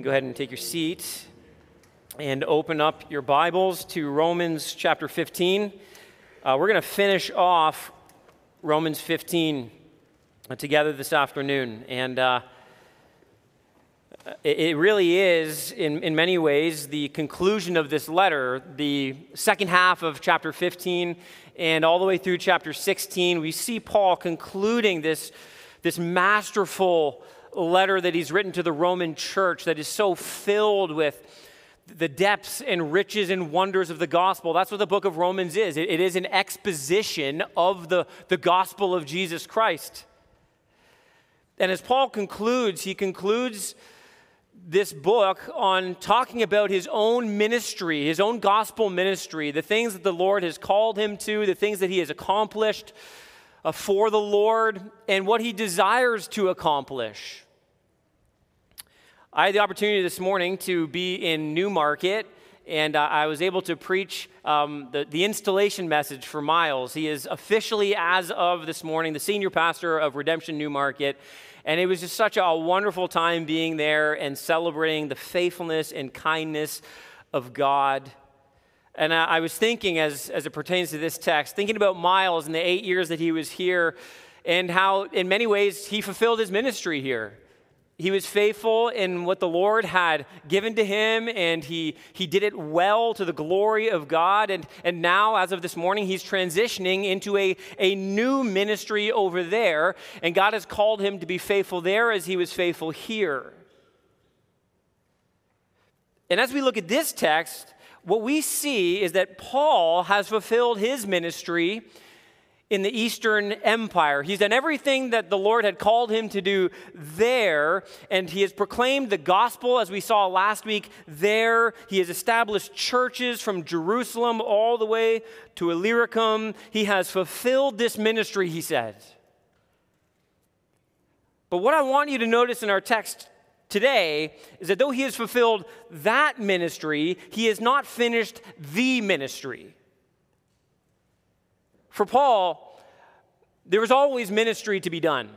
Go ahead and take your seat and open up your Bibles to Romans chapter 15. Uh, we're going to finish off Romans 15 together this afternoon. And uh, it, it really is, in, in many ways, the conclusion of this letter. The second half of chapter 15 and all the way through chapter 16, we see Paul concluding this, this masterful letter that he's written to the Roman church that is so filled with the depths and riches and wonders of the gospel. That's what the book of Romans is. it, it is an exposition of the, the gospel of Jesus Christ. And as Paul concludes, he concludes this book on talking about his own ministry, his own gospel ministry, the things that the Lord has called him to, the things that he has accomplished for the Lord, and what he desires to accomplish. I had the opportunity this morning to be in Newmarket, and uh, I was able to preach um, the, the installation message for Miles. He is officially, as of this morning, the senior pastor of Redemption Newmarket. And it was just such a wonderful time being there and celebrating the faithfulness and kindness of God. And I, was thinking, as, as it pertains to this text, thinking about Miles and the eight years that he was here, and how, in many ways, he fulfilled his ministry here he was faithful in what the Lord had given to him, and he, he did it well to the glory of God. And, and now, as of this morning, he's transitioning into a, a new ministry over there, and God has called him to be faithful there as he was faithful here. And as we look at this text, what we see is that Paul has fulfilled his ministry in the Eastern Empire. He's done everything that the Lord had called him to do there, and he has proclaimed the gospel, as we saw last week, there. He has established churches from Jerusalem all the way to Illyricum. He has fulfilled this ministry, he said. But what I want you to notice in our text today is that though he has fulfilled that ministry, he has not finished the ministry. For Paul, there was always ministry to be done.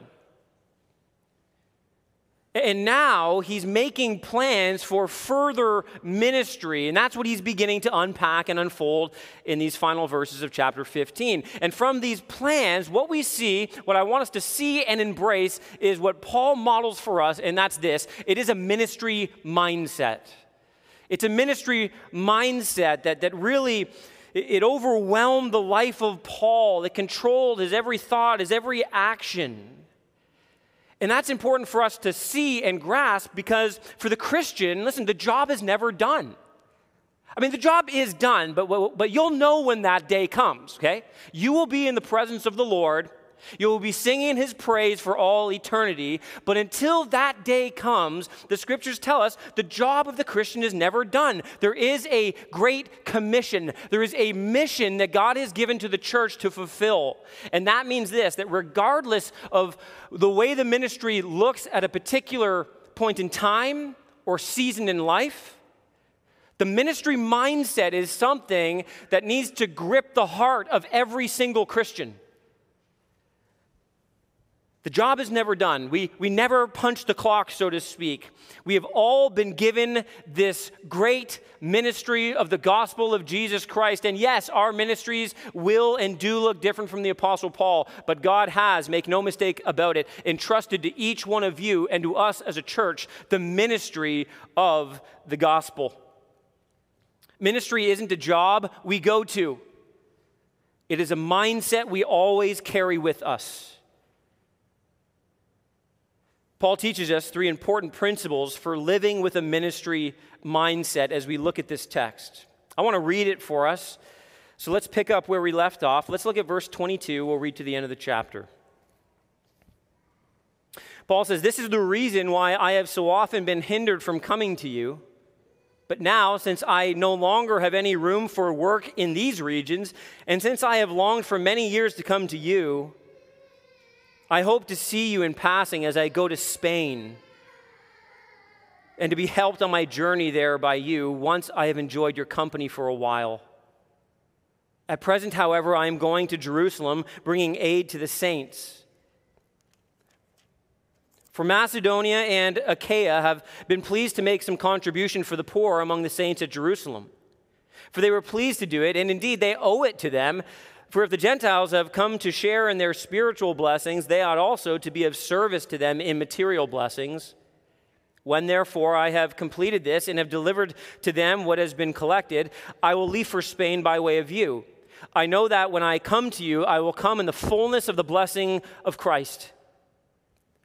And now he's making plans for further ministry. And that's what he's beginning to unpack and unfold in these final verses of chapter 15. And from these plans, what we see, what I want us to see and embrace, is what Paul models for us, and that's this it is a ministry mindset. It's a ministry mindset that, that really it overwhelmed the life of Paul. It controlled his every thought, his every action. And that's important for us to see and grasp because for the Christian, listen, the job is never done. I mean, the job is done, but, but you'll know when that day comes, okay? You will be in the presence of the Lord you will be singing his praise for all eternity. But until that day comes, the scriptures tell us the job of the Christian is never done. There is a great commission, there is a mission that God has given to the church to fulfill. And that means this that regardless of the way the ministry looks at a particular point in time or season in life, the ministry mindset is something that needs to grip the heart of every single Christian. The job is never done. We, we never punch the clock, so to speak. We have all been given this great ministry of the gospel of Jesus Christ. And yes, our ministries will and do look different from the Apostle Paul, but God has, make no mistake about it, entrusted to each one of you and to us as a church the ministry of the gospel. Ministry isn't a job we go to, it is a mindset we always carry with us. Paul teaches us three important principles for living with a ministry mindset as we look at this text. I want to read it for us. So let's pick up where we left off. Let's look at verse 22. We'll read to the end of the chapter. Paul says, This is the reason why I have so often been hindered from coming to you. But now, since I no longer have any room for work in these regions, and since I have longed for many years to come to you, I hope to see you in passing as I go to Spain and to be helped on my journey there by you once I have enjoyed your company for a while. At present, however, I am going to Jerusalem, bringing aid to the saints. For Macedonia and Achaia have been pleased to make some contribution for the poor among the saints at Jerusalem. For they were pleased to do it, and indeed they owe it to them. For if the Gentiles have come to share in their spiritual blessings, they ought also to be of service to them in material blessings. When therefore I have completed this and have delivered to them what has been collected, I will leave for Spain by way of you. I know that when I come to you, I will come in the fullness of the blessing of Christ.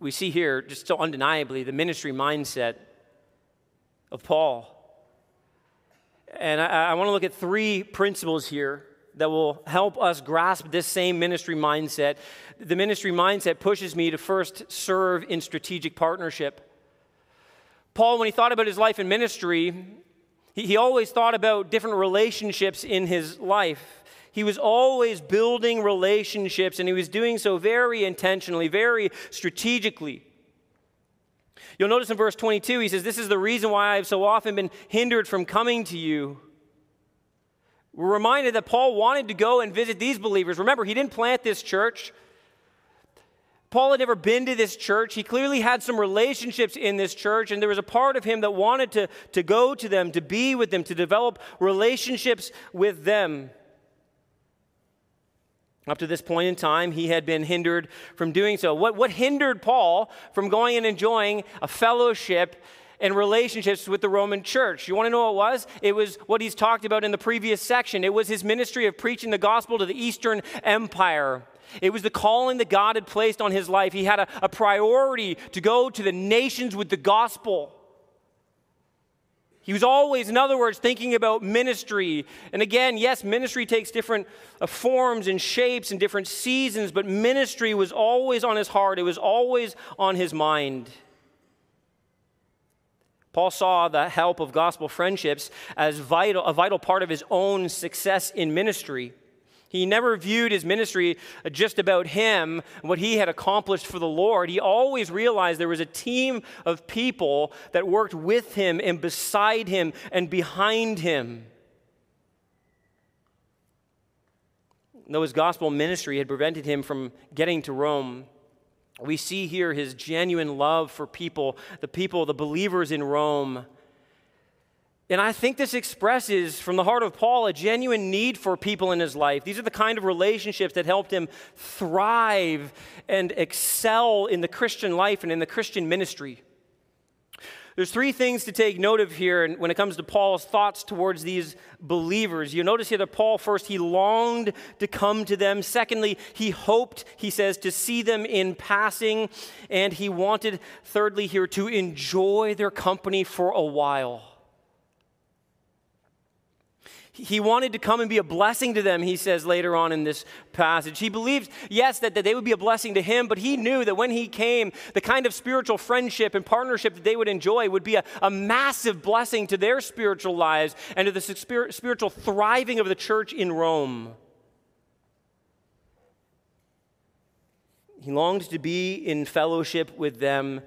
We see here, just so undeniably, the ministry mindset of Paul. And I, I want to look at three principles here that will help us grasp this same ministry mindset. The ministry mindset pushes me to first serve in strategic partnership. Paul, when he thought about his life in ministry, he, he always thought about different relationships in his life. He was always building relationships, and he was doing so very intentionally, very strategically. You'll notice in verse 22, he says, This is the reason why I've so often been hindered from coming to you. We're reminded that Paul wanted to go and visit these believers. Remember, he didn't plant this church. Paul had never been to this church. He clearly had some relationships in this church, and there was a part of him that wanted to, to go to them, to be with them, to develop relationships with them. Up to this point in time, he had been hindered from doing so. What, what hindered Paul from going and enjoying a fellowship and relationships with the Roman church? You want to know what it was? It was what he's talked about in the previous section. It was his ministry of preaching the gospel to the Eastern Empire. It was the calling that God had placed on his life. He had a, a priority to go to the nations with the gospel. He was always, in other words, thinking about ministry. And again, yes, ministry takes different uh, forms and shapes and different seasons, but ministry was always on his heart, it was always on his mind. Paul saw the help of gospel friendships as vital, a vital part of his own success in ministry. He never viewed his ministry just about him, what he had accomplished for the Lord. He always realized there was a team of people that worked with him and beside him and behind him. Though his gospel ministry had prevented him from getting to Rome, we see here his genuine love for people, the people, the believers in Rome and I think this expresses from the heart of Paul a genuine need for people in his life. These are the kind of relationships that helped him thrive and excel in the Christian life and in the Christian ministry. There's three things to take note of here when it comes to Paul's thoughts towards these believers. You notice here that Paul, first, he longed to come to them. Secondly, he hoped, he says, to see them in passing. And he wanted, thirdly, here, to enjoy their company for a while. He wanted to come and be a blessing to them, he says later on in this passage. He believed, yes, that, that they would be a blessing to him, but he knew that when he came, the kind of spiritual friendship and partnership that they would enjoy would be a, a massive blessing to their spiritual lives and to the spiritual thriving of the church in Rome. He longed to be in fellowship with them.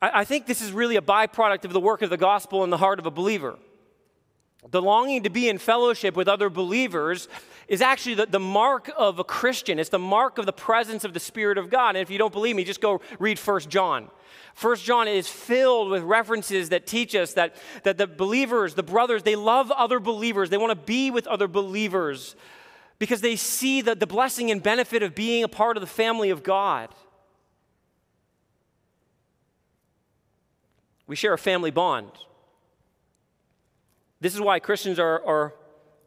I, I think this is really a byproduct of the work of the gospel in the heart of a believer. The longing to be in fellowship with other believers is actually the, the, mark of a Christian. It's the mark of the presence of the Spirit of God. And if you don't believe me, just go read 1 John. 1 John is filled with references that teach us that, that the believers, the brothers, they love other believers. They want to be with other believers because they see the, the blessing and benefit of being a part of the family of God. We share a family bond. This is why Christians are, are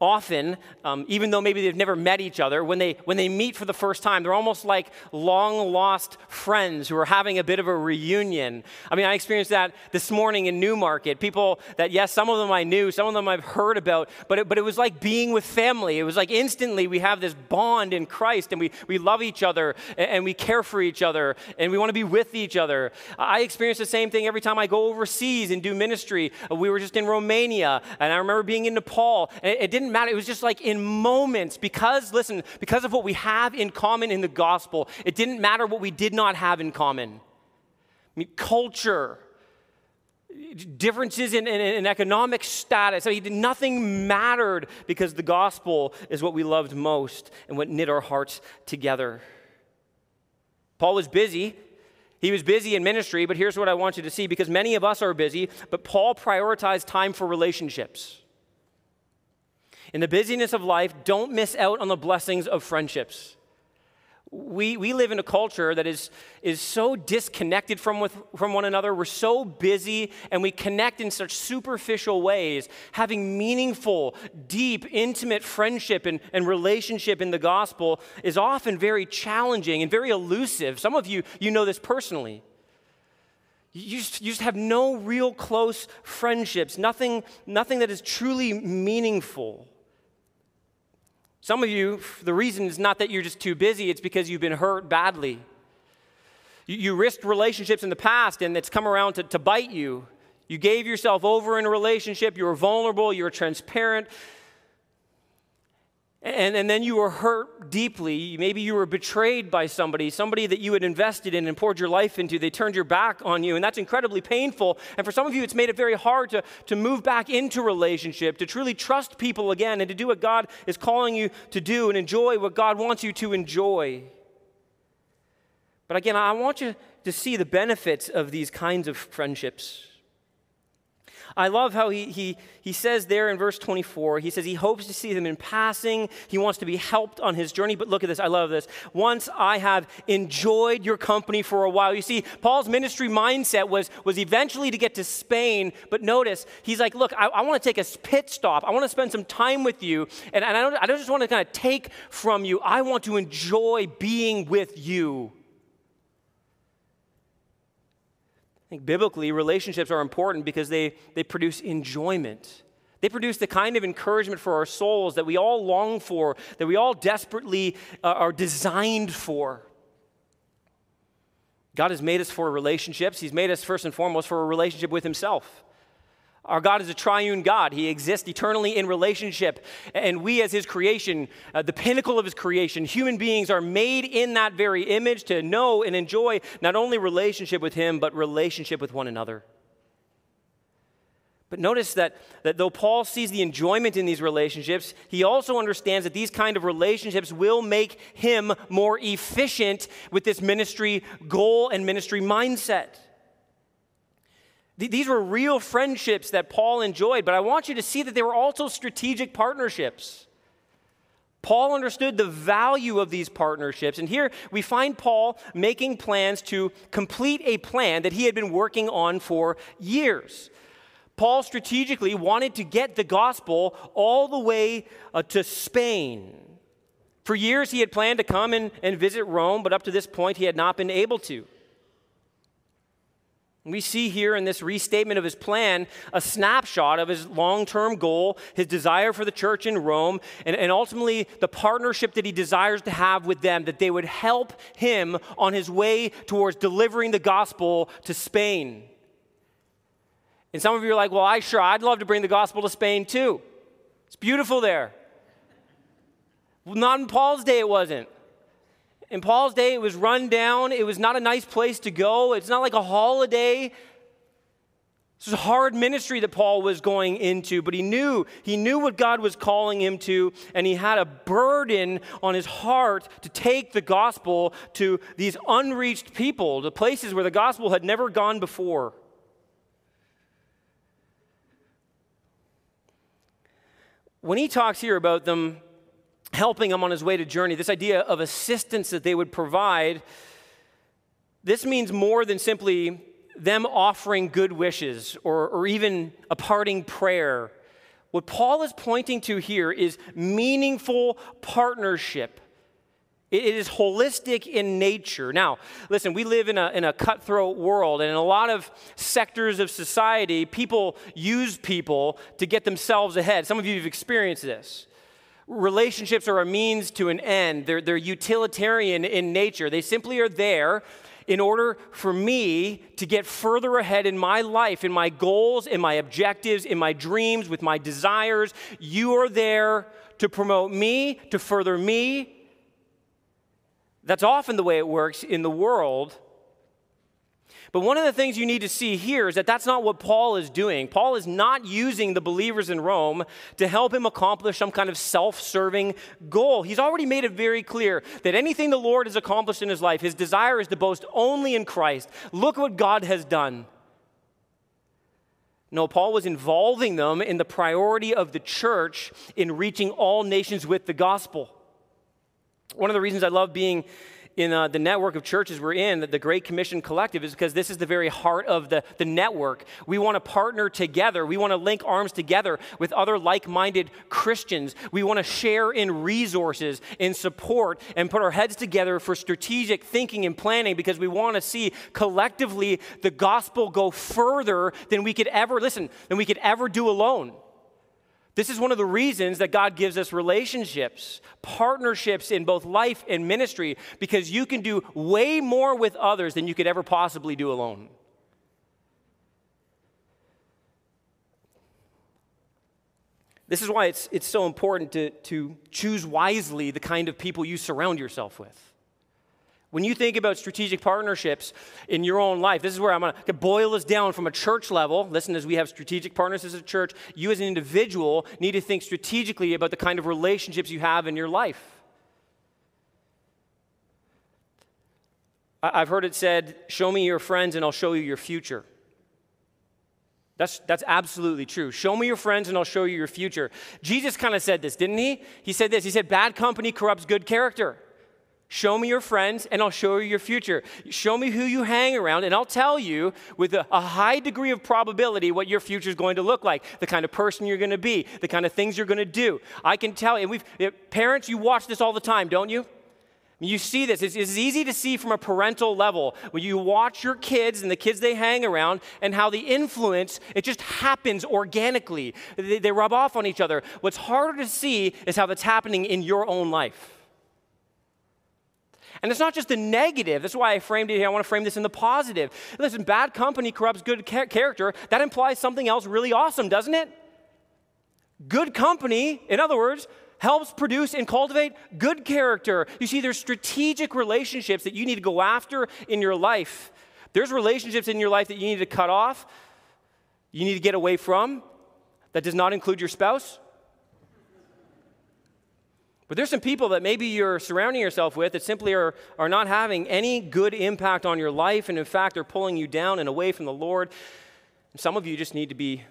often, um, even though maybe they've never met each other, when they, when they meet for the first time, they're almost like long lost friends who are having a bit of a reunion. I mean, I experienced that this morning in Newmarket. People that, yes, some of them I knew, some of them I've heard about, but it, but it was like being with family. It was like instantly we have this bond in Christ and we, we love each other and, and we care for each other and we want to be with each other. I experience the same thing every time I go overseas and do ministry. We were just in Romania and I remember being in Nepal. And it, it didn't matter. It was just like in moments because, listen, because of what we have in common in the gospel, it didn't matter what we did not have in common. I mean, culture, differences in, in, in, economic status. I mean, nothing mattered because the gospel is what we loved most and what knit our hearts together. Paul was busy. He was busy in ministry, but here's what I want you to see because many of us are busy, but Paul prioritized time for relationships. In the busyness of life, don't miss out on the blessings of friendships. We, we live in a culture that is, is so disconnected from, with, from one another. We're so busy and we connect in such superficial ways. Having meaningful, deep, intimate friendship and, and relationship in the gospel is often very challenging and very elusive. Some of you, you know this personally. You just, you just have no real close friendships, nothing, nothing that is truly meaningful. Some of you, the reason is not that you're just too busy, it's because you've been hurt badly. You, you risked relationships in the past and it's come around to, to bite you. You gave yourself over in a relationship, you were vulnerable, you were transparent, and, and then you were hurt deeply. Maybe you were betrayed by somebody, somebody that you had invested in and poured your life into. They turned your back on you, and that's incredibly painful. And for some of you, it's made it very hard to, to move back into relationship, to truly trust people again, and to do what God is calling you to do and enjoy what God wants you to enjoy. But again, I want you to see the benefits of these kinds of friendships. I love how he, he, he says there in verse 24, he says he hopes to see them in passing. He wants to be helped on his journey. But look at this, I love this. Once I have enjoyed your company for a while. You see, Paul's ministry mindset was, was eventually to get to Spain. But notice, he's like, look, I, I want to take a pit stop. I want to spend some time with you. And, and I, don't, I don't just want to kind of take from you, I want to enjoy being with you. I think biblically, relationships are important because they, they produce enjoyment. They produce the kind of encouragement for our souls that we all long for, that we all desperately uh, are designed for. God has made us for relationships. He's made us first and foremost for a relationship with Himself. Our God is a triune God. He exists eternally in relationship. And we, as His creation, uh, the pinnacle of His creation, human beings are made in that very image to know and enjoy not only relationship with Him, but relationship with one another. But notice that, that though Paul sees the enjoyment in these relationships, he also understands that these kind of relationships will make him more efficient with this ministry goal and ministry mindset. These were real friendships that Paul enjoyed, but I want you to see that they were also strategic partnerships. Paul understood the value of these partnerships. And here we find Paul making plans to complete a plan that he had been working on for years. Paul strategically wanted to get the gospel all the way uh, to Spain. For years, he had planned to come and, and visit Rome, but up to this point, he had not been able to. We see here in this restatement of his plan a snapshot of his long term goal, his desire for the church in Rome, and, and, ultimately the partnership that he desires to have with them, that they would help him on his way towards delivering the gospel to Spain. And some of you are like, well, I sure, I'd love to bring the gospel to Spain too. It's beautiful there. Well, not in Paul's day, it wasn't. In Paul's day, it was run down. It was not a nice place to go. It's not like a holiday. This was a hard ministry that Paul was going into, but he knew, he knew what God was calling him to, and he had a burden on his heart to take the gospel to these unreached people, to places where the gospel had never gone before. When he talks here about them helping him on his way to journey, this idea of assistance that they would provide, this means more than simply them offering good wishes or, or even a parting prayer. What Paul is pointing to here is meaningful partnership. It is holistic in nature. Now, listen, we live in a, in a cutthroat world, and in a lot of sectors of society, people use people to get themselves ahead. Some of you have experienced this. Relationships are a means to an end, they're, they're utilitarian in nature. They simply are there in order for me to get further ahead in my life, in my goals, in my objectives, in my dreams, with my desires. You are there to promote me, to further me. That's often the way it works in the world. But one of the things you need to see here is that that's not what Paul is doing. Paul is not using the believers in Rome to help him accomplish some kind of self serving goal. He's already made it very clear that anything the Lord has accomplished in his life, his desire is to boast only in Christ. Look what God has done. No, Paul was involving them in the priority of the church in reaching all nations with the gospel. One of the reasons I love being in uh, the network of churches we're in, the Great Commission Collective, is because this is the very heart of the, the network. We want to partner together. We want to link arms together with other like minded Christians. We want to share in resources, in support, and put our heads together for strategic thinking and planning because we want to see collectively the gospel go further than we could ever, listen, than we could ever do alone. This is one of the reasons that God gives us relationships, partnerships in both life and ministry, because you can do way more with others than you could ever possibly do alone. This is why it's, it's so important to, to choose wisely the kind of people you surround yourself with. When you think about strategic partnerships in your own life, this is where I'm going to boil this down from a church level. Listen, as we have strategic partners as a church, you as an individual need to think strategically about the kind of relationships you have in your life. I've heard it said, Show me your friends and I'll show you your future. That's, that's absolutely true. Show me your friends and I'll show you your future. Jesus kind of said this, didn't he? He said this He said, Bad company corrupts good character. Show me your friends, and I'll show you your future. Show me who you hang around, and I'll tell you with a, a high degree of probability what your future is going to look like, the kind of person you're going to be, the kind of things you're going to do. I can tell you, and we've, eh, parents, you watch this all the time, don't you? You see this. It's, it's, easy to see from a parental level when you watch your kids and the kids they hang around and how the influence, it just happens organically. They, they rub off on each other. What's harder to see is how that's happening in your own life. And it's not just the negative. That's why I framed it here. I want to frame this in the positive. Listen, bad company corrupts good character. That implies something else really awesome, doesn't it? Good company, in other words, helps produce and cultivate good character. You see, there's strategic relationships that you need to go after in your life. There's relationships in your life that you need to cut off, you need to get away from. That does not include your spouse. But there's some people that maybe you're surrounding yourself with that simply are, are not having any good impact on your life, and in fact, they're pulling you down and away from the Lord. Some of you just need to be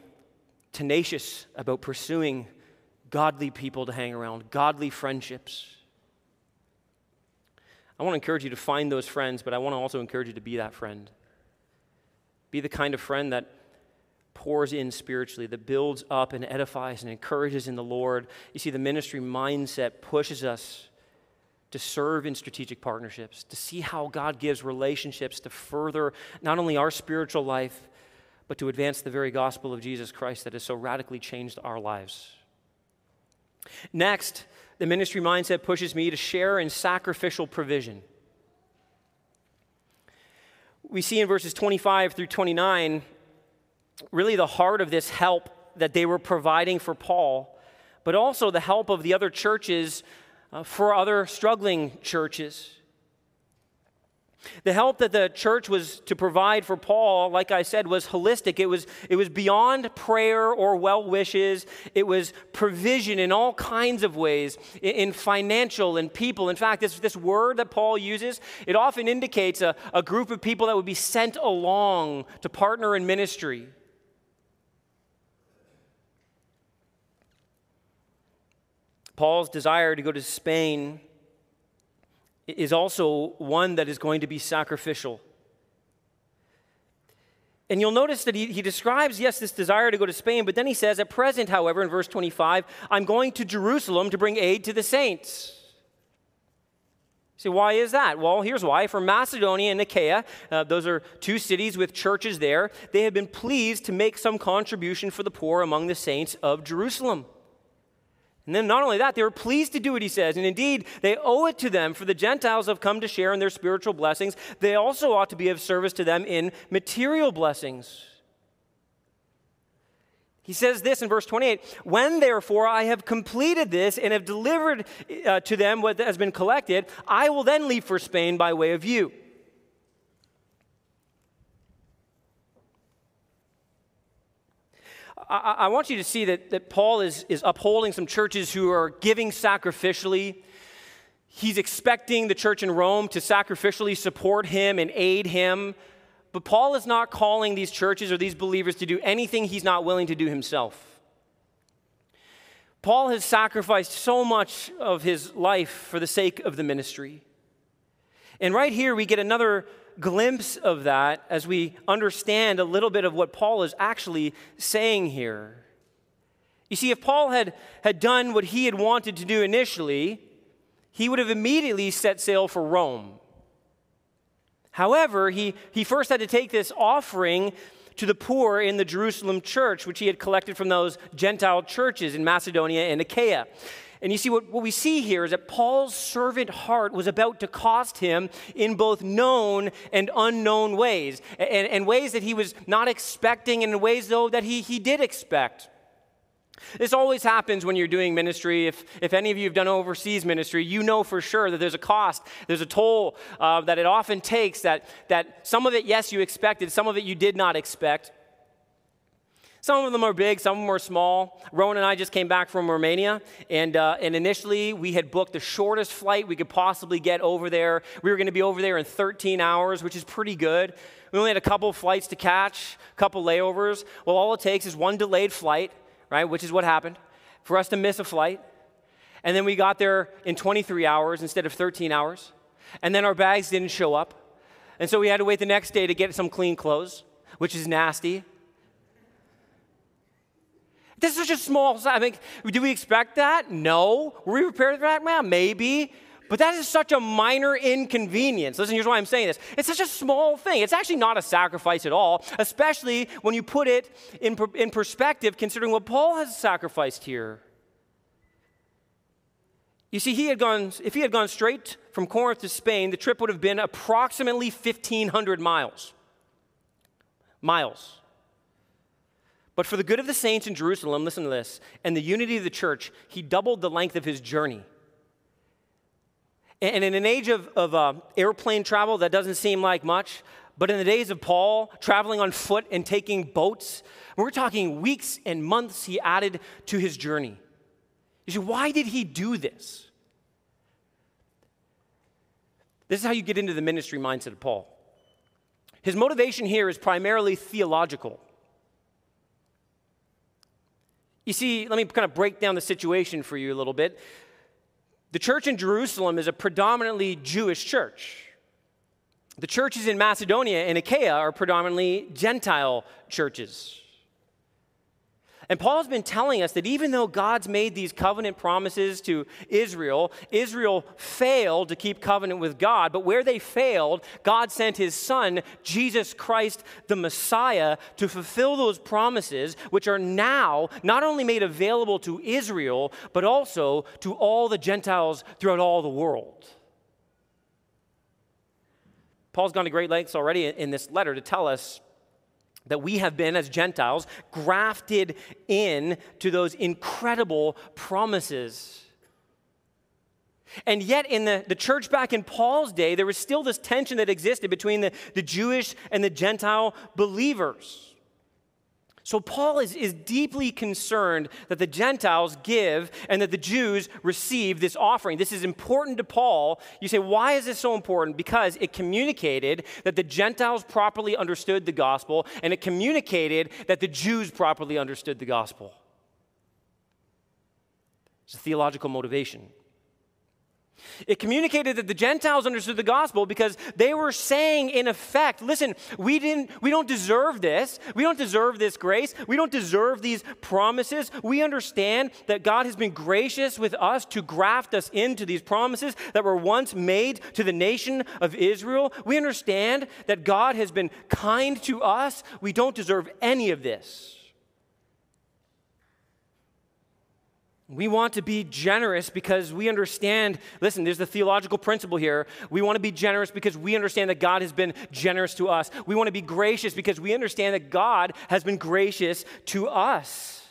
tenacious about pursuing godly people to hang around, godly friendships. I want to encourage you to find those friends, but I want to also encourage you to be that friend. Be the kind of friend that pours in spiritually, that builds up and edifies and encourages in the Lord. You see, the ministry mindset pushes us to serve in strategic partnerships, to see how God gives relationships to further not only our spiritual life, but to advance the very gospel of Jesus Christ that has so radically changed our lives. Next, the ministry mindset pushes me to share in sacrificial provision. We see in verses 25 through 29 really the heart of this help that they were providing for Paul, but also the help of the other churches uh, for other struggling churches. The help that the church was to provide for Paul, like I said, was holistic. It was, it was beyond prayer or well wishes. It was provision in all kinds of ways, in, in financial and people. In fact, this, this word that Paul uses, it often indicates a, a group of people that would be sent along to partner in ministry. Paul's desire to go to Spain is also one that is going to be sacrificial. And you'll notice that he, he describes, yes, this desire to go to Spain, but then he says, At present, however, in verse 25, I'm going to Jerusalem to bring aid to the saints. See, why is that? Well, here's why. For Macedonia and Achaia, uh, those are two cities with churches there, they have been pleased to make some contribution for the poor among the saints of Jerusalem. And then not only that, they were pleased to do what he says. And indeed, they owe it to them, for the Gentiles have come to share in their spiritual blessings. They also ought to be of service to them in material blessings. He says this in verse 28 When therefore I have completed this and have delivered uh, to them what has been collected, I will then leave for Spain by way of you. I, I want you to see that, that Paul is, is upholding some churches who are giving sacrificially. He's expecting the church in Rome to sacrificially support him and aid him. But Paul is not calling these churches or these believers to do anything he's not willing to do himself. Paul has sacrificed so much of his life for the sake of the ministry. And right here, we get another glimpse of that as we understand a little bit of what Paul is actually saying here. You see, if Paul had, had done what he had wanted to do initially, he would have immediately set sail for Rome. However, he, he first had to take this offering to the poor in the Jerusalem church, which he had collected from those Gentile churches in Macedonia and Achaia. And you see, what, what we see here is that Paul's servant heart was about to cost him in both known and unknown ways, and, and ways that he was not expecting, and in ways, though, that he, he did expect. This always happens when you're doing ministry. If, if any of you have done overseas ministry, you know for sure that there's a cost, there's a toll uh, that it often takes, that, that some of it, yes, you expected, some of it you did not expect. Some of them are big, some of them are small. Rowan and I just came back from Romania, and, uh, and initially we had booked the shortest flight we could possibly get over there. We were going to be over there in 13 hours, which is pretty good. We only had a couple flights to catch, a couple layovers. Well, all it takes is one delayed flight, right, which is what happened, for us to miss a flight. And then we got there in 23 hours instead of 13 hours. And then our bags didn't show up. And so we had to wait the next day to get some clean clothes, which is nasty. This is just small. I mean, do we expect that? No. Were we prepared for that? Man, maybe. But that is such a minor inconvenience. Listen, here's why I'm saying this. It's such a small thing. It's actually not a sacrifice at all, especially when you put it in, in perspective, considering what Paul has sacrificed here. You see, he had gone, if he had gone straight from Corinth to Spain, the trip would have been approximately 1,500 miles. Miles. But for the good of the saints in Jerusalem, listen to this, and the unity of the church, he doubled the length of his journey. And in an age of, of uh, airplane travel, that doesn't seem like much. But in the days of Paul, traveling on foot and taking boats, we're talking weeks and months he added to his journey. You see, why did he do this? This is how you get into the ministry mindset of Paul. His motivation here is primarily theological. You see, let me kind of break down the situation for you a little bit. The church in Jerusalem is a predominantly Jewish church. The churches in Macedonia and Achaia are predominantly Gentile churches. And Paul's been telling us that even though God's made these covenant promises to Israel, Israel failed to keep covenant with God. But where they failed, God sent his son, Jesus Christ, the Messiah, to fulfill those promises, which are now not only made available to Israel, but also to all the Gentiles throughout all the world. Paul's gone to great lengths already in this letter to tell us that we have been, as Gentiles, grafted in to those incredible promises. And yet, in the, the church back in Paul's day, there was still this tension that existed between the, the Jewish and the Gentile believers. So, Paul is, is deeply concerned that the Gentiles give and that the Jews receive this offering. This is important to Paul. You say, why is this so important? Because it communicated that the Gentiles properly understood the gospel, and it communicated that the Jews properly understood the gospel. It's a theological motivation. It communicated that the Gentiles understood the gospel because they were saying, in effect, listen, we, didn't, we don't deserve this. We don't deserve this grace. We don't deserve these promises. We understand that God has been gracious with us to graft us into these promises that were once made to the nation of Israel. We understand that God has been kind to us. We don't deserve any of this. We want to be generous because we understand, listen, there's the theological principle here. We want to be generous because we understand that God has been generous to us. We want to be gracious because we understand that God has been gracious to us.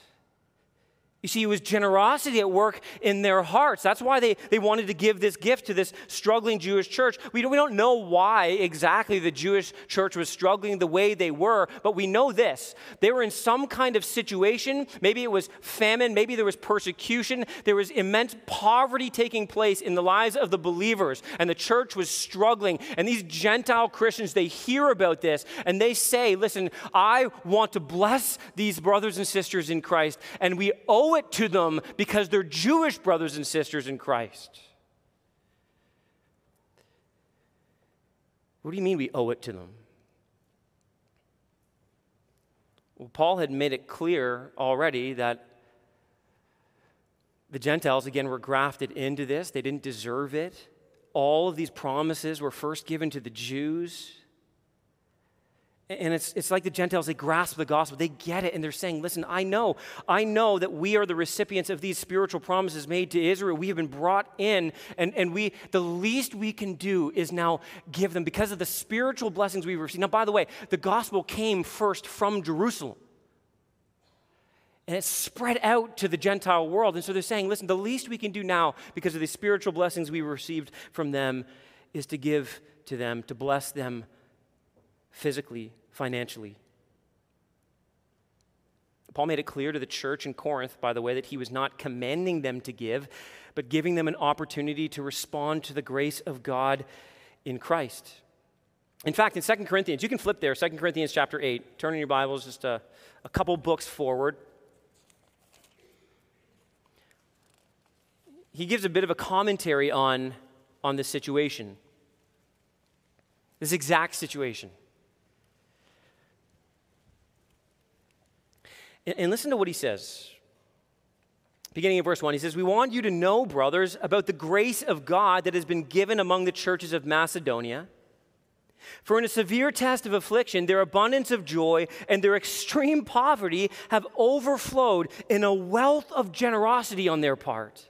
You see, it was generosity at work in their hearts. That's why they, they wanted to give this gift to this struggling Jewish church. We don't, we don't know why exactly the Jewish church was struggling the way they were, but we know this. They were in some kind of situation. Maybe it was famine, maybe there was persecution, there was immense poverty taking place in the lives of the believers, and the church was struggling. And these Gentile Christians, they hear about this and they say, Listen, I want to bless these brothers and sisters in Christ, and we owe it to them because they're Jewish brothers and sisters in Christ. What do you mean we owe it to them? Well, Paul had made it clear already that the Gentiles, again, were grafted into this. They didn't deserve it. All of these promises were first given to the Jews. And it's, it's like the Gentiles, they grasp the gospel, they get it, and they're saying, Listen, I know, I know that we are the recipients of these spiritual promises made to Israel. We have been brought in, and, and we the least we can do is now give them because of the spiritual blessings we've received. Now, by the way, the gospel came first from Jerusalem. And it's spread out to the Gentile world. And so they're saying, listen, the least we can do now, because of the spiritual blessings we received from them, is to give to them, to bless them physically, financially. Paul made it clear to the church in Corinth, by the way, that he was not commanding them to give, but giving them an opportunity to respond to the grace of God in Christ. In fact, in 2 Corinthians, you can flip there, 2 Corinthians chapter 8. Turn in your Bibles just a, a couple books forward. He gives a bit of a commentary on, on this situation, this exact situation. And listen to what he says. Beginning in verse 1, he says, We want you to know, brothers, about the grace of God that has been given among the churches of Macedonia. For in a severe test of affliction, their abundance of joy and their extreme poverty have overflowed in a wealth of generosity on their part.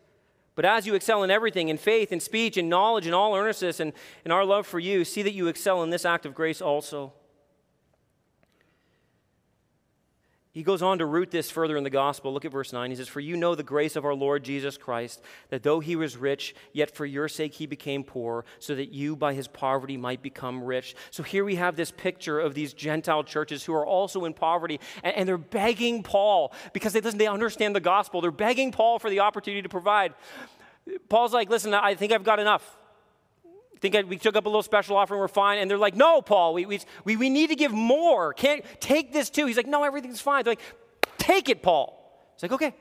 But as you excel in everything, in faith, in speech, in knowledge, in all earnestness, and in our love for you, see that you excel in this act of grace also. He goes on to root this further in the gospel. Look at verse 9. He says, For you know the grace of our Lord Jesus Christ, that though he was rich, yet for your sake he became poor, so that you by his poverty might become rich. So here we have this picture of these Gentile churches who are also in poverty, and, and they're begging Paul because they, listen, they understand the gospel. They're begging Paul for the opportunity to provide. Paul's like, Listen, I think I've got enough think we took up a little special offering, we're fine. And they're like, no, Paul, we, we, we need to give more. Can't take this too. He's like, no, everything's fine. They're like, take it, Paul. It's like, okay.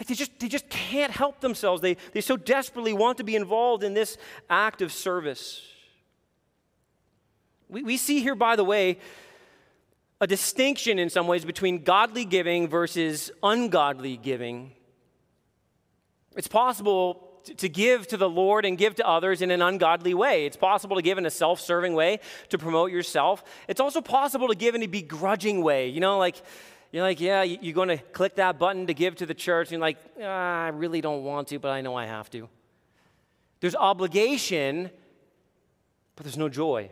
Like they just, they just can't help themselves. They, they so desperately want to be involved in this act of service. We, we see here, by the way, a distinction in some ways between godly giving versus ungodly giving. It's possible to give to the Lord and give to others in an ungodly way. It's possible to give in a self serving way to promote yourself. It's also possible to give in a begrudging way. You know, like, you're like, yeah, you're going to click that button to give to the church. And you're like, ah, I really don't want to, but I know I have to. There's obligation, but there's no joy.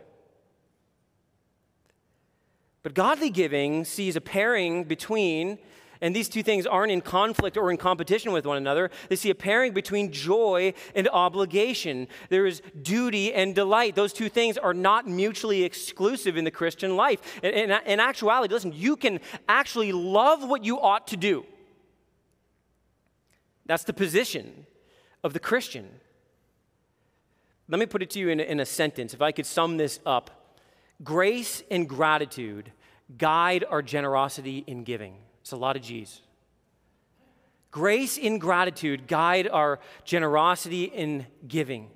But godly giving sees a pairing between And these two things aren't in conflict or in competition with one another. They see a pairing between joy and obligation. There is duty and delight. Those two things are not mutually exclusive in the Christian life. In, in, in actuality, listen, you can actually love what you ought to do. That's the position of the Christian. Let me put it to you in, in a sentence. If I could sum this up grace and gratitude guide our generosity in giving. It's a lot of G's. Grace in gratitude guide our generosity in giving.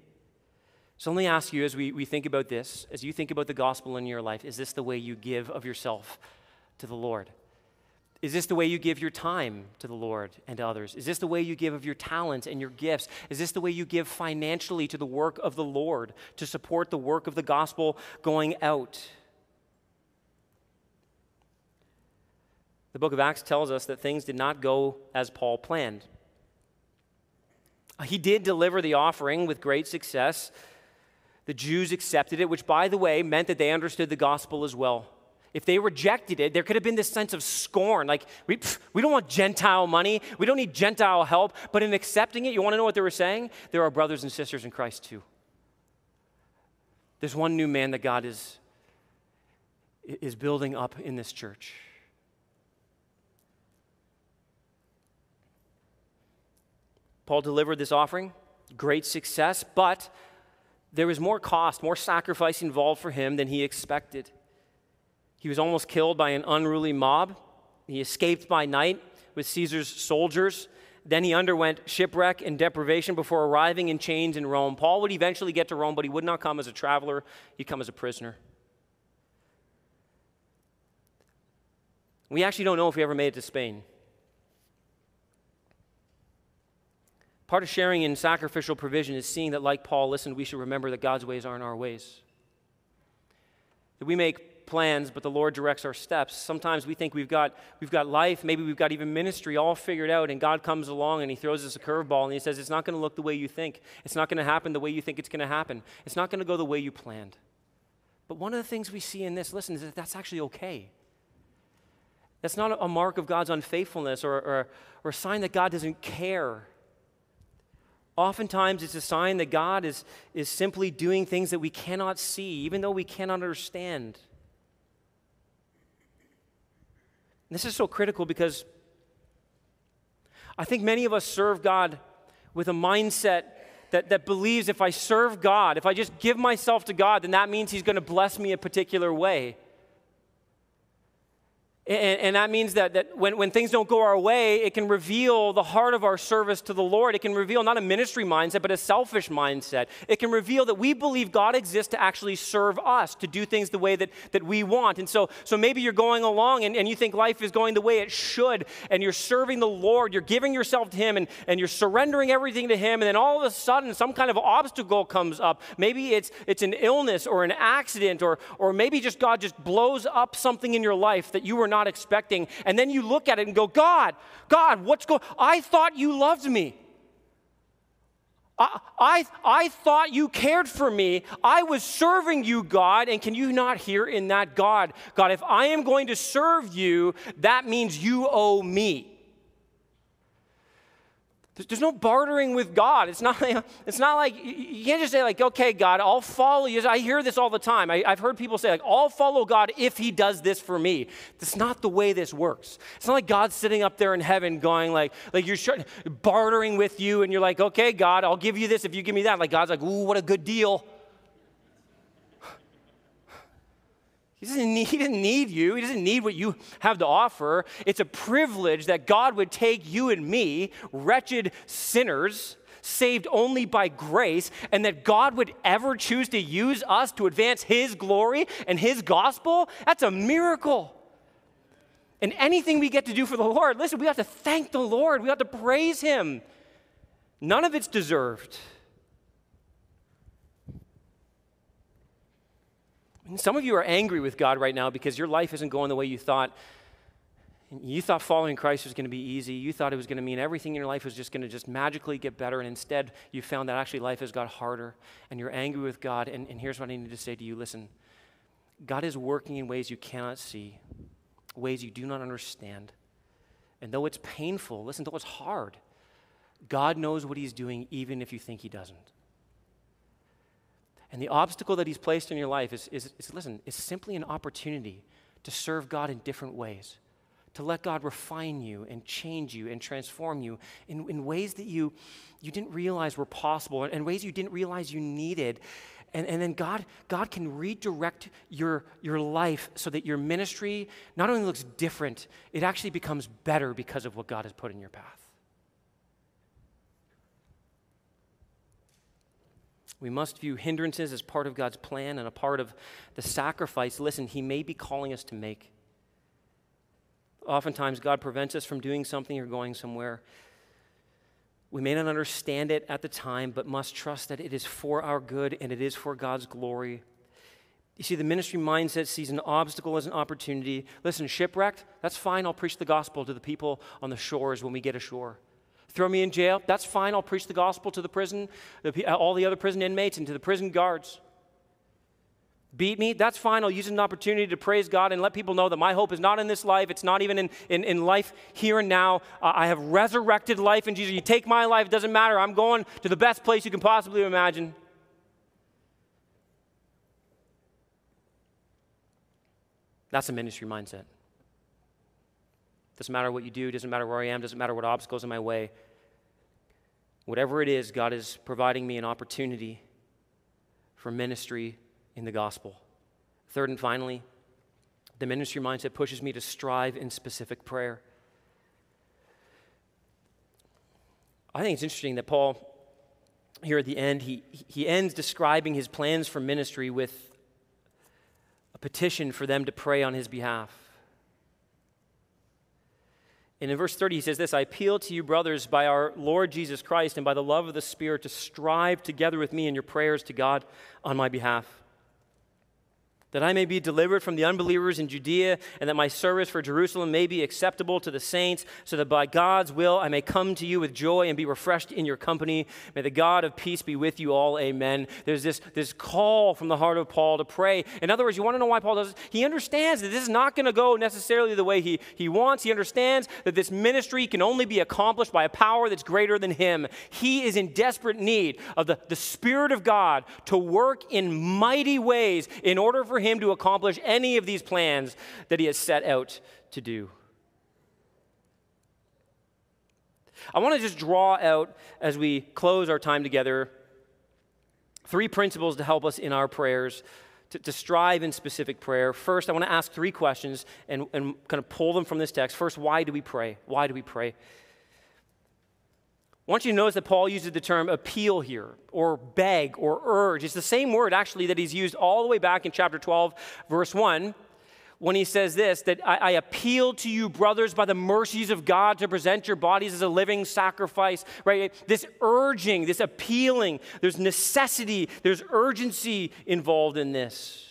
So let me ask you as we, we think about this, as you think about the gospel in your life, is this the way you give of yourself to the Lord? Is this the way you give your time to the Lord and to others? Is this the way you give of your talents and your gifts? Is this the way you give financially to the work of the Lord to support the work of the gospel going out? The book of Acts tells us that things did not go as Paul planned. He did deliver the offering with great success. The Jews accepted it, which, by the way, meant that they understood the gospel as well. If they rejected it, there could have been this sense of scorn like, we, pff, we don't want Gentile money, we don't need Gentile help. But in accepting it, you want to know what they were saying? There are brothers and sisters in Christ too. There's one new man that God is, is building up in this church. Paul delivered this offering, great success, but there was more cost, more sacrifice involved for him than he expected. He was almost killed by an unruly mob. He escaped by night with Caesar's soldiers. Then he underwent shipwreck and deprivation before arriving in chains in Rome. Paul would eventually get to Rome, but he would not come as a traveler, he'd come as a prisoner. We actually don't know if he ever made it to Spain. Part of sharing in sacrificial provision is seeing that, like Paul, listen, we should remember that God's ways aren't our ways. That we make plans, but the Lord directs our steps. Sometimes we think we've got, we've got life, maybe we've got even ministry all figured out, and God comes along and He throws us a curveball and He says, It's not going to look the way you think. It's not going to happen the way you think it's going to happen. It's not going to go the way you planned. But one of the things we see in this, listen, is that that's actually okay. That's not a mark of God's unfaithfulness or, or, or a sign that God doesn't care. Oftentimes, it's a sign that God is, is simply doing things that we cannot see, even though we cannot understand. This is so critical because I think many of us serve God with a mindset that, that believes if I serve God, if I just give myself to God, then that means He's going to bless me a particular way. And, and, that means that, that when, when things don't go our way, it can reveal the heart of our service to the Lord. It can reveal not a ministry mindset, but a selfish mindset. It can reveal that we believe God exists to actually serve us, to do things the way that, that we want. And so, so maybe you're going along and, and you think life is going the way it should, and you're serving the Lord, you're giving yourself to Him, and, and you're surrendering everything to Him, and then all of a sudden some kind of obstacle comes up. Maybe it's, it's an illness or an accident, or, or maybe just God just blows up something in your life that you were not expecting. And then you look at it and go, God, God, what's going I thought you loved me. I, I, I thought you cared for me. I was serving you, God. And can you not hear in that, God? God, if I am going to serve you, that means you owe me. There's no bartering with God. It's not, it's not like, you can't just say, like, okay, God, I'll follow you. I hear this all the time. I, have heard people say, like, I'll follow God if he does this for me. That's not the way this works. It's not like God's sitting up there in heaven going, like, like you're bartering with you, and you're like, okay, God, I'll give you this if you give me that. Like, God's like, ooh, what a good deal. He doesn't, need, he doesn't need you. He doesn't need what you have to offer. It's a privilege that God would take you and me, wretched sinners, saved only by grace, and that God would ever choose to use us to advance His glory and His gospel. That's a miracle. And anything we get to do for the Lord, listen, we have to thank the Lord. We have to praise Him. None of it's deserved. Some of you are angry with God right now because your life isn't going the way you thought. You thought following Christ was going to be easy. You thought it was going to mean everything in your life was just going to just magically get better. And instead, you found that actually life has got harder. And you're angry with God. And, and here's what I need to say to you listen, God is working in ways you cannot see, ways you do not understand. And though it's painful, listen, though it's hard, God knows what He's doing even if you think He doesn't. And the obstacle that He's placed in your life is, is, is listen, it's simply an opportunity to serve God in different ways, to let God refine you and change you and transform you in, in ways that you, you didn't realize were possible and ways you didn't realize you needed. And, and then God, God can redirect your, your life so that your ministry not only looks different, it actually becomes better because of what God has put in your path. We must view hindrances as part of God's plan and a part of the sacrifice, listen, He may be calling us to make. Oftentimes, God prevents us from doing something or going somewhere. We may not understand it at the time, but must trust that it is for our good and it is for God's glory. You see, the ministry mindset sees an obstacle as an opportunity. Listen, shipwrecked, that's fine. I'll preach the gospel to the people on the shores when we get ashore. Throw me in jail, that's fine. I'll preach the gospel to the prison, the, all the other prison inmates, and to the prison guards. Beat me, that's fine. I'll use an opportunity to praise God and let people know that my hope is not in this life. It's not even in, in, in life here and now. Uh, I have resurrected life in Jesus. You take my life, it doesn't matter. I'm going to the best place you can possibly imagine. That's a ministry mindset. Doesn't matter what you do, doesn't matter where I am, doesn't matter what obstacles in my way. Whatever it is, God is providing me an opportunity for ministry in the gospel. Third and finally, the ministry mindset pushes me to strive in specific prayer. I think it's interesting that Paul, here at the end, he, he ends describing his plans for ministry with a petition for them to pray on his behalf. And in verse 30, he says this I appeal to you, brothers, by our Lord Jesus Christ and by the love of the Spirit, to strive together with me in your prayers to God on my behalf that I may be delivered from the unbelievers in Judea, and that my service for Jerusalem may be acceptable to the saints, so that by God's will I may come to you with joy and be refreshed in your company. May the God of peace be with you all. Amen. There's this, this call from the heart of Paul to pray. In other words, you want to know why Paul does this? He understands that this is not going to go necessarily the way he, he wants. He understands that this ministry can only be accomplished by a power that's greater than him. He is in desperate need of the, the Spirit of God to work in mighty ways in order for him to accomplish any of these plans that he has set out to do. I want to just draw out as we close our time together three principles to help us in our prayers. To, to, strive in specific prayer. First, I want to ask three questions and, and kind of pull them from this text. First, why do we pray? Why do we pray? I want you to notice that Paul uses the term appeal here, or beg, or urge. It's the same word, actually, that he's used all the way back in chapter 12, verse 1, when he says this that I, I appeal to you, brothers, by the mercies of God, to present your bodies as a living sacrifice, right? This urging, this appealing, there's necessity, there's urgency involved in this.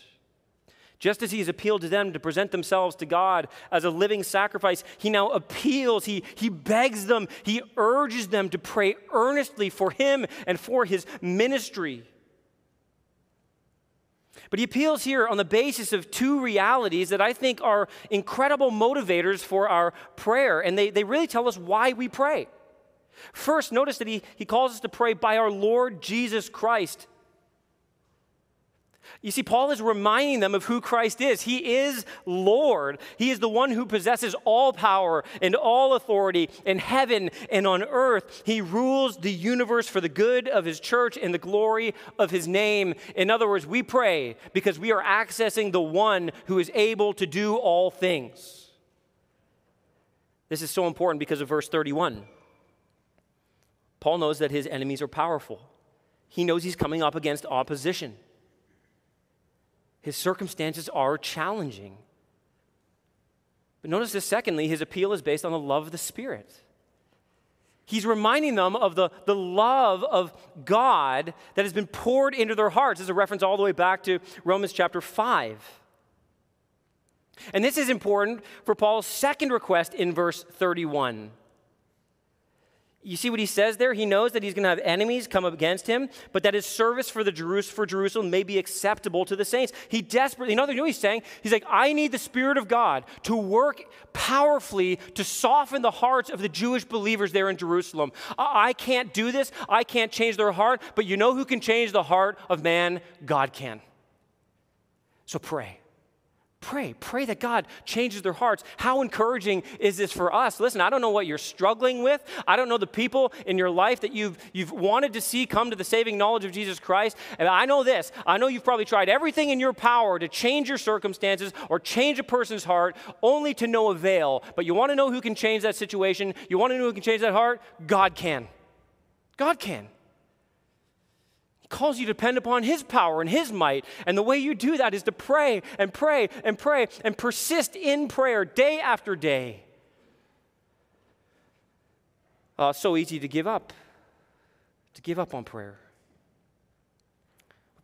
Just as he's appealed to them to present themselves to God as a living sacrifice, he now appeals, he, he begs them, he urges them to pray earnestly for him and for his ministry. But he appeals here on the basis of two realities that I think are incredible motivators for our prayer, and they, they really tell us why we pray. First, notice that he, he calls us to pray by our Lord Jesus Christ. You see, Paul is reminding them of who Christ is. He is Lord. He is the one who possesses all power and all authority in heaven and on earth. He rules the universe for the good of his church and the glory of his name. In other words, we pray because we are accessing the one who is able to do all things. This is so important because of verse 31. Paul knows that his enemies are powerful, he knows he's coming up against opposition. His circumstances are challenging. But notice this, secondly, his appeal is based on the love of the Spirit. He's reminding them of the, the love of God that has been poured into their hearts. This is a reference all the way back to Romans chapter 5. And this is important for Paul's second request in verse 31. You see what he says there? He knows that he's going to have enemies come up against him, but that his service for the Jerus- for Jerusalem may be acceptable to the saints. He desperately, you know what he's saying? He's like, I need the Spirit of God to work powerfully to soften the hearts of the Jewish believers there in Jerusalem. I, I can't do this. I can't change their heart, but you know who can change the heart of man? God can. So pray. Pray, pray that God changes their hearts. How encouraging is this for us? Listen, I don't know what you're struggling with. I don't know the people in your life that you've, you've wanted to see come to the saving knowledge of Jesus Christ. And I know this I know you've probably tried everything in your power to change your circumstances or change a person's heart only to no avail. But you want to know who can change that situation? You want to know who can change that heart? God can. God can calls you to depend upon His power and His might. And the way you do that is to pray and pray and pray and persist in prayer day after day. Uh, so easy to give up, to give up on prayer.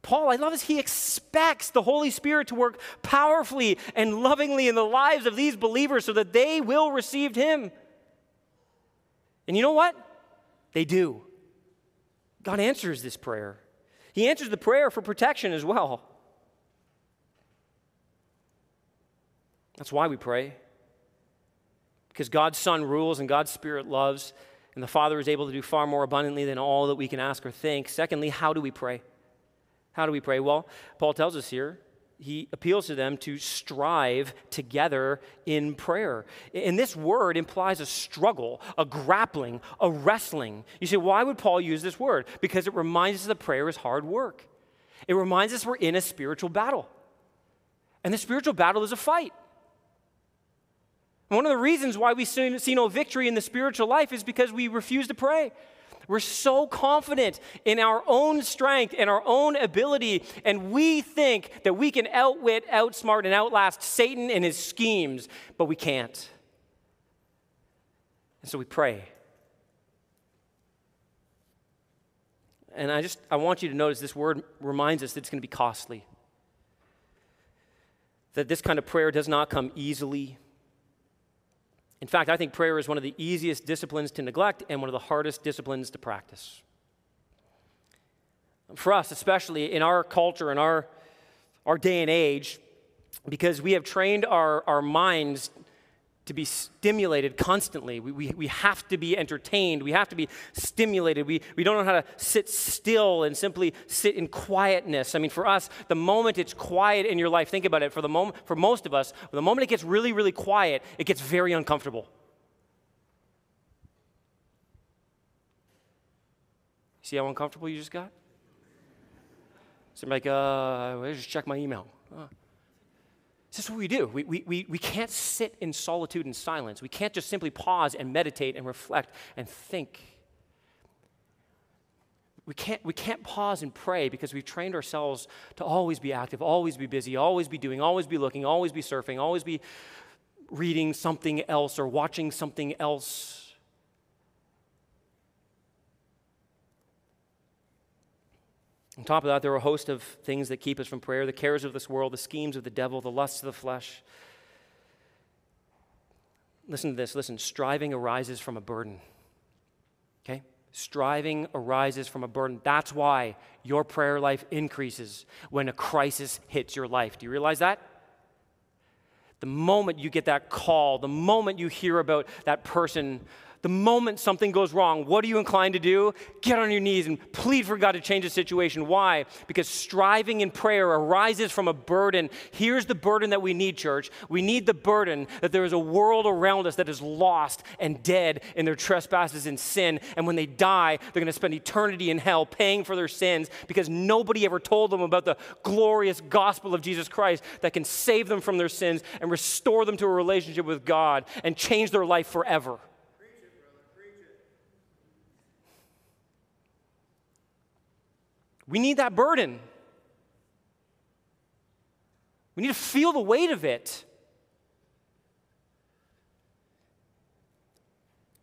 Paul, I love this. He expects the Holy Spirit to work powerfully and lovingly in the lives of these believers so that they will receive Him. And you know what? They do. God answers this prayer. He answers the prayer for protection as well. That's why we pray. Because God's Son rules and God's Spirit loves, and the Father is able to do far more abundantly than all that we can ask or think. Secondly, how do we pray? How do we pray? Well, Paul tells us here he appeals to them to strive together in prayer. And this word implies a struggle, a grappling, a wrestling. You say, why would Paul use this word? Because it reminds us that prayer is hard work. It reminds us we're in a spiritual battle. And the spiritual battle is a fight. one of the reasons why we see no victory in the spiritual life is because we refuse to pray. We're so confident in our own strength and our own ability, and we think that we can outwit, outsmart, and outlast Satan and his schemes, but we can't. And so we pray. And I just I want you to notice this word reminds us that it's going to be costly. That this kind of prayer does not come easily. In fact, I think prayer is one of the easiest disciplines to neglect and one of the hardest disciplines to practice. For us, especially in our culture, in our, our day and age, because we have trained our, our minds to be stimulated constantly. We, we, we have to be entertained. We have to be stimulated. We, we don't know how to sit still and simply sit in quietness. I mean, for us, the moment it's quiet in your life, think about it. For, the moment, for most of us, the moment it gets really, really quiet, it gets very uncomfortable. See how uncomfortable you just got? So I'm like, uh, I just check my email. Uh. This is what we do. We, we, we, we can't sit in solitude and silence. We can't just simply pause and meditate and reflect and think. We can't, we can't pause and pray because we've trained ourselves to always be active, always be busy, always be doing, always be looking, always be surfing, always be reading something else or watching something else. On top of that, there are a host of things that keep us from prayer the cares of this world, the schemes of the devil, the lusts of the flesh. Listen to this listen, striving arises from a burden. Okay? Striving arises from a burden. That's why your prayer life increases when a crisis hits your life. Do you realize that? The moment you get that call, the moment you hear about that person the moment something goes wrong, what are you inclined to do? Get on your knees and plead for God to change the situation. Why? Because striving in prayer arises from a burden. Here's the burden that we need, church. We need the burden that there is a world around us that is lost and dead in their trespasses and sin. And when they die, they're going to spend eternity in hell paying for their sins because nobody ever told them about the glorious gospel of Jesus Christ that can save them from their sins and restore them to a relationship with God and change their life forever. We need that burden. We need to feel the weight of it.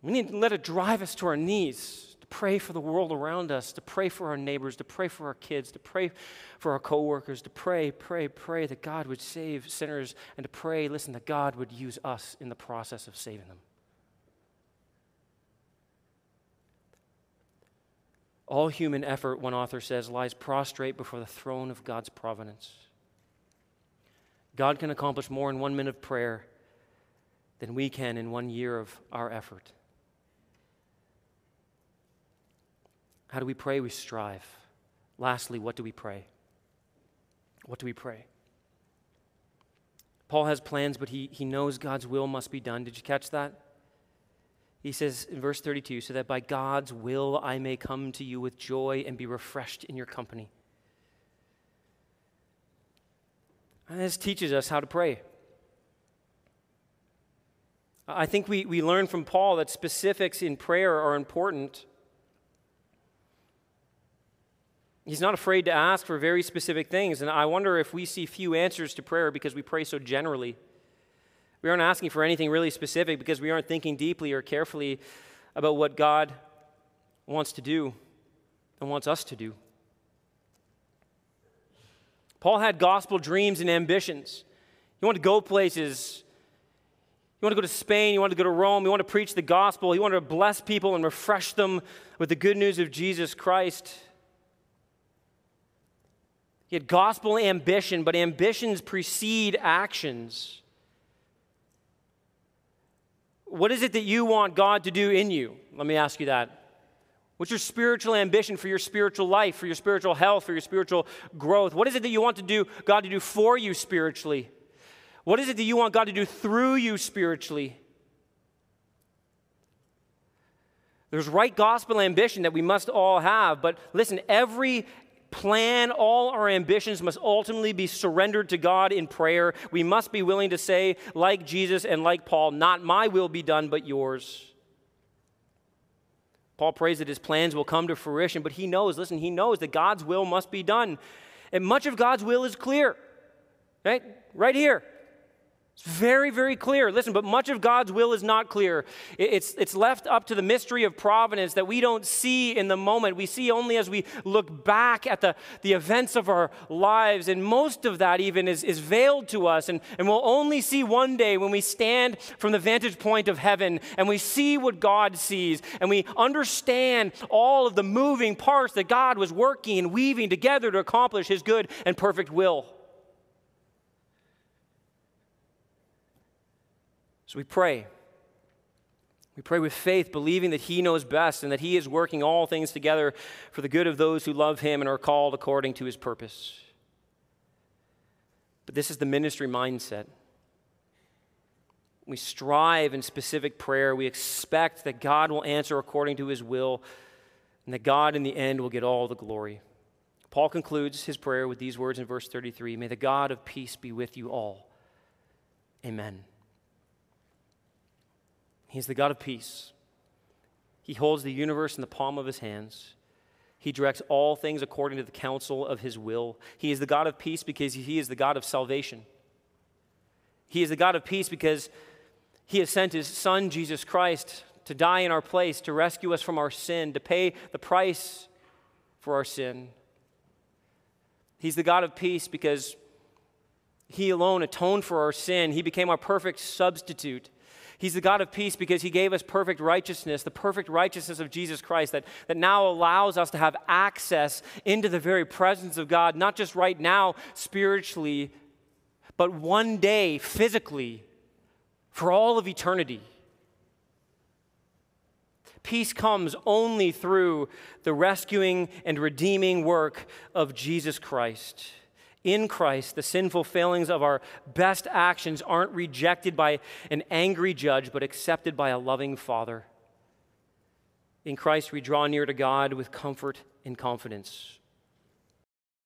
We need to let it drive us to our knees, to pray for the world around us, to pray for our neighbors, to pray for our kids, to pray for our coworkers, to pray, pray, pray that God would save sinners, and to pray, listen, that God would use us in the process of saving them. All human effort, one author says, lies prostrate before the throne of God's providence. God can accomplish more in one minute of prayer than we can in one year of our effort. How do we pray? We strive. Lastly, what do we pray? What do we pray? Paul has plans, but he, he knows God's will must be done. Did you catch that? He says in verse 32 so that by God's will I may come to you with joy and be refreshed in your company. And this teaches us how to pray. I think we, we learn from Paul that specifics in prayer are important. He's not afraid to ask for very specific things. And I wonder if we see few answers to prayer because we pray so generally. We aren't asking for anything really specific because we aren't thinking deeply or carefully about what God wants to do and wants us to do. Paul had gospel dreams and ambitions. He wanted to go places. He wanted to go to Spain. He wanted to go to Rome. He wanted to preach the gospel. He wanted to bless people and refresh them with the good news of Jesus Christ. He had gospel ambition, but ambitions precede actions. What is it that you want God to do in you? Let me ask you that. What's your spiritual ambition for your spiritual life, for your spiritual health, for your spiritual growth? What is it that you want to do, God to do for you spiritually? What is it that you want God to do through you spiritually? There's right gospel ambition that we must all have, but listen, every plan, all our ambitions must ultimately be surrendered to God in prayer. We must be willing to say, like Jesus and like Paul, not my will be done, but yours. Paul prays that his plans will come to fruition, but he knows, listen, he knows that God's will must be done. And much of God's will is clear, right? Right here. It's very, very clear. Listen, but much of God's will is not clear. It's, it's left up to the mystery of providence that we don't see in the moment. We see only as we look back at the, the events of our lives. And most of that, even, is, is veiled to us. And, and we'll only see one day when we stand from the vantage point of heaven and we see what God sees and we understand all of the moving parts that God was working and weaving together to accomplish His good and perfect will. So we pray. We pray with faith, believing that He knows best and that He is working all things together for the good of those who love Him and are called according to His purpose. But this is the ministry mindset. We strive in specific prayer. We expect that God will answer according to His will and that God in the end will get all the glory. Paul concludes his prayer with these words in verse 33 May the God of peace be with you all. Amen. He's the God of peace. He holds the universe in the palm of his hands. He directs all things according to the counsel of his will. He is the God of peace because he is the God of salvation. He is the God of peace because he has sent his Son, Jesus Christ, to die in our place, to rescue us from our sin, to pay the price for our sin. He's the God of peace because he alone atoned for our sin. He became our perfect substitute. He's the God of peace because he gave us perfect righteousness, the perfect righteousness of Jesus Christ that, that now allows us to have access into the very presence of God, not just right now spiritually, but one day physically for all of eternity. Peace comes only through the rescuing and redeeming work of Jesus Christ. In Christ, the sinful failings of our best actions aren't rejected by an angry judge, but accepted by a loving Father. In Christ, we draw near to God with comfort and confidence.